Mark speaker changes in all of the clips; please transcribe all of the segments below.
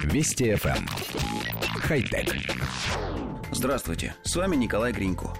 Speaker 1: Вести FM. Эм. Хай-тек.
Speaker 2: Здравствуйте, с вами Николай Гринько.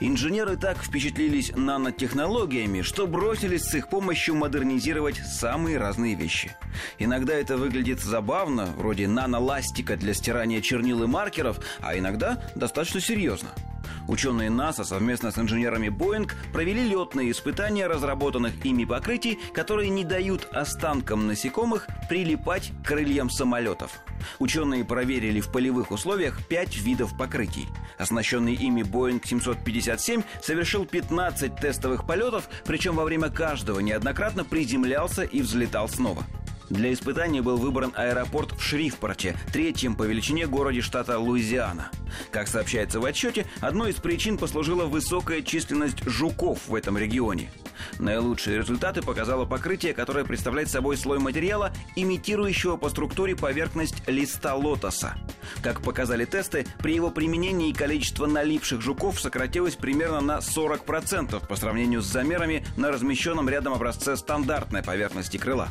Speaker 2: Инженеры так впечатлились нанотехнологиями, что бросились с их помощью модернизировать самые разные вещи. Иногда это выглядит забавно, вроде наноластика для стирания чернил и маркеров, а иногда достаточно серьезно – Ученые НАСА совместно с инженерами Боинг провели летные испытания разработанных ими покрытий, которые не дают останкам насекомых прилипать к крыльям самолетов. Ученые проверили в полевых условиях пять видов покрытий. Оснащенный ими Boeing 757 совершил 15 тестовых полетов, причем во время каждого неоднократно приземлялся и взлетал снова. Для испытания был выбран аэропорт в Шрифпорте, третьем по величине городе штата Луизиана. Как сообщается в отчете, одной из причин послужила высокая численность жуков в этом регионе. Наилучшие результаты показало покрытие, которое представляет собой слой материала, имитирующего по структуре поверхность листа лотоса. Как показали тесты, при его применении количество налипших жуков сократилось примерно на 40% по сравнению с замерами на размещенном рядом образце стандартной поверхности крыла.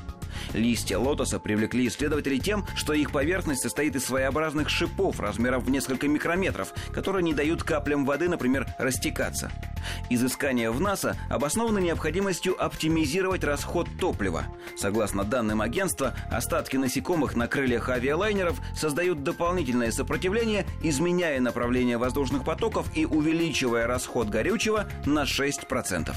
Speaker 2: Листья лотоса привлекли исследователей тем, что их поверхность состоит из своеобразных шипов размером в несколько микрометров, которые не дают каплям воды, например, растекаться. Изыскания в НАСА обоснованы необходимостью оптимизировать расход топлива. Согласно данным агентства, остатки насекомых на крыльях авиалайнеров создают дополнительное сопротивление, изменяя направление воздушных потоков и увеличивая расход горючего на 6%.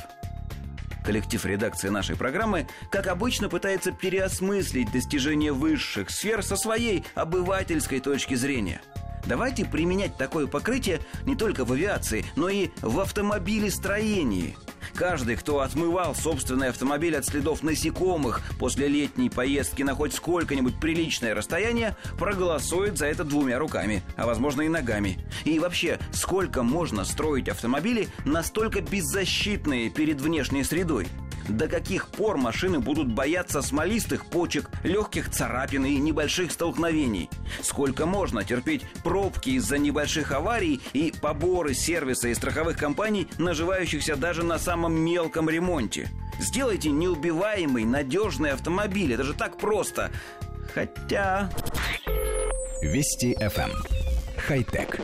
Speaker 2: Коллектив редакции нашей программы, как обычно, пытается переосмыслить достижения высших сфер со своей обывательской точки зрения. Давайте применять такое покрытие не только в авиации, но и в автомобилестроении – Каждый, кто отмывал собственный автомобиль от следов насекомых после летней поездки на хоть сколько-нибудь приличное расстояние, проголосует за это двумя руками, а возможно и ногами. И вообще, сколько можно строить автомобили настолько беззащитные перед внешней средой? До каких пор машины будут бояться смолистых почек, легких царапин и небольших столкновений? Сколько можно терпеть пробки из-за небольших аварий и поборы сервиса и страховых компаний, наживающихся даже на самом мелком ремонте? Сделайте неубиваемый, надежный автомобиль. Это же так просто. Хотя...
Speaker 1: Вести FM. Эм. Хай-тек.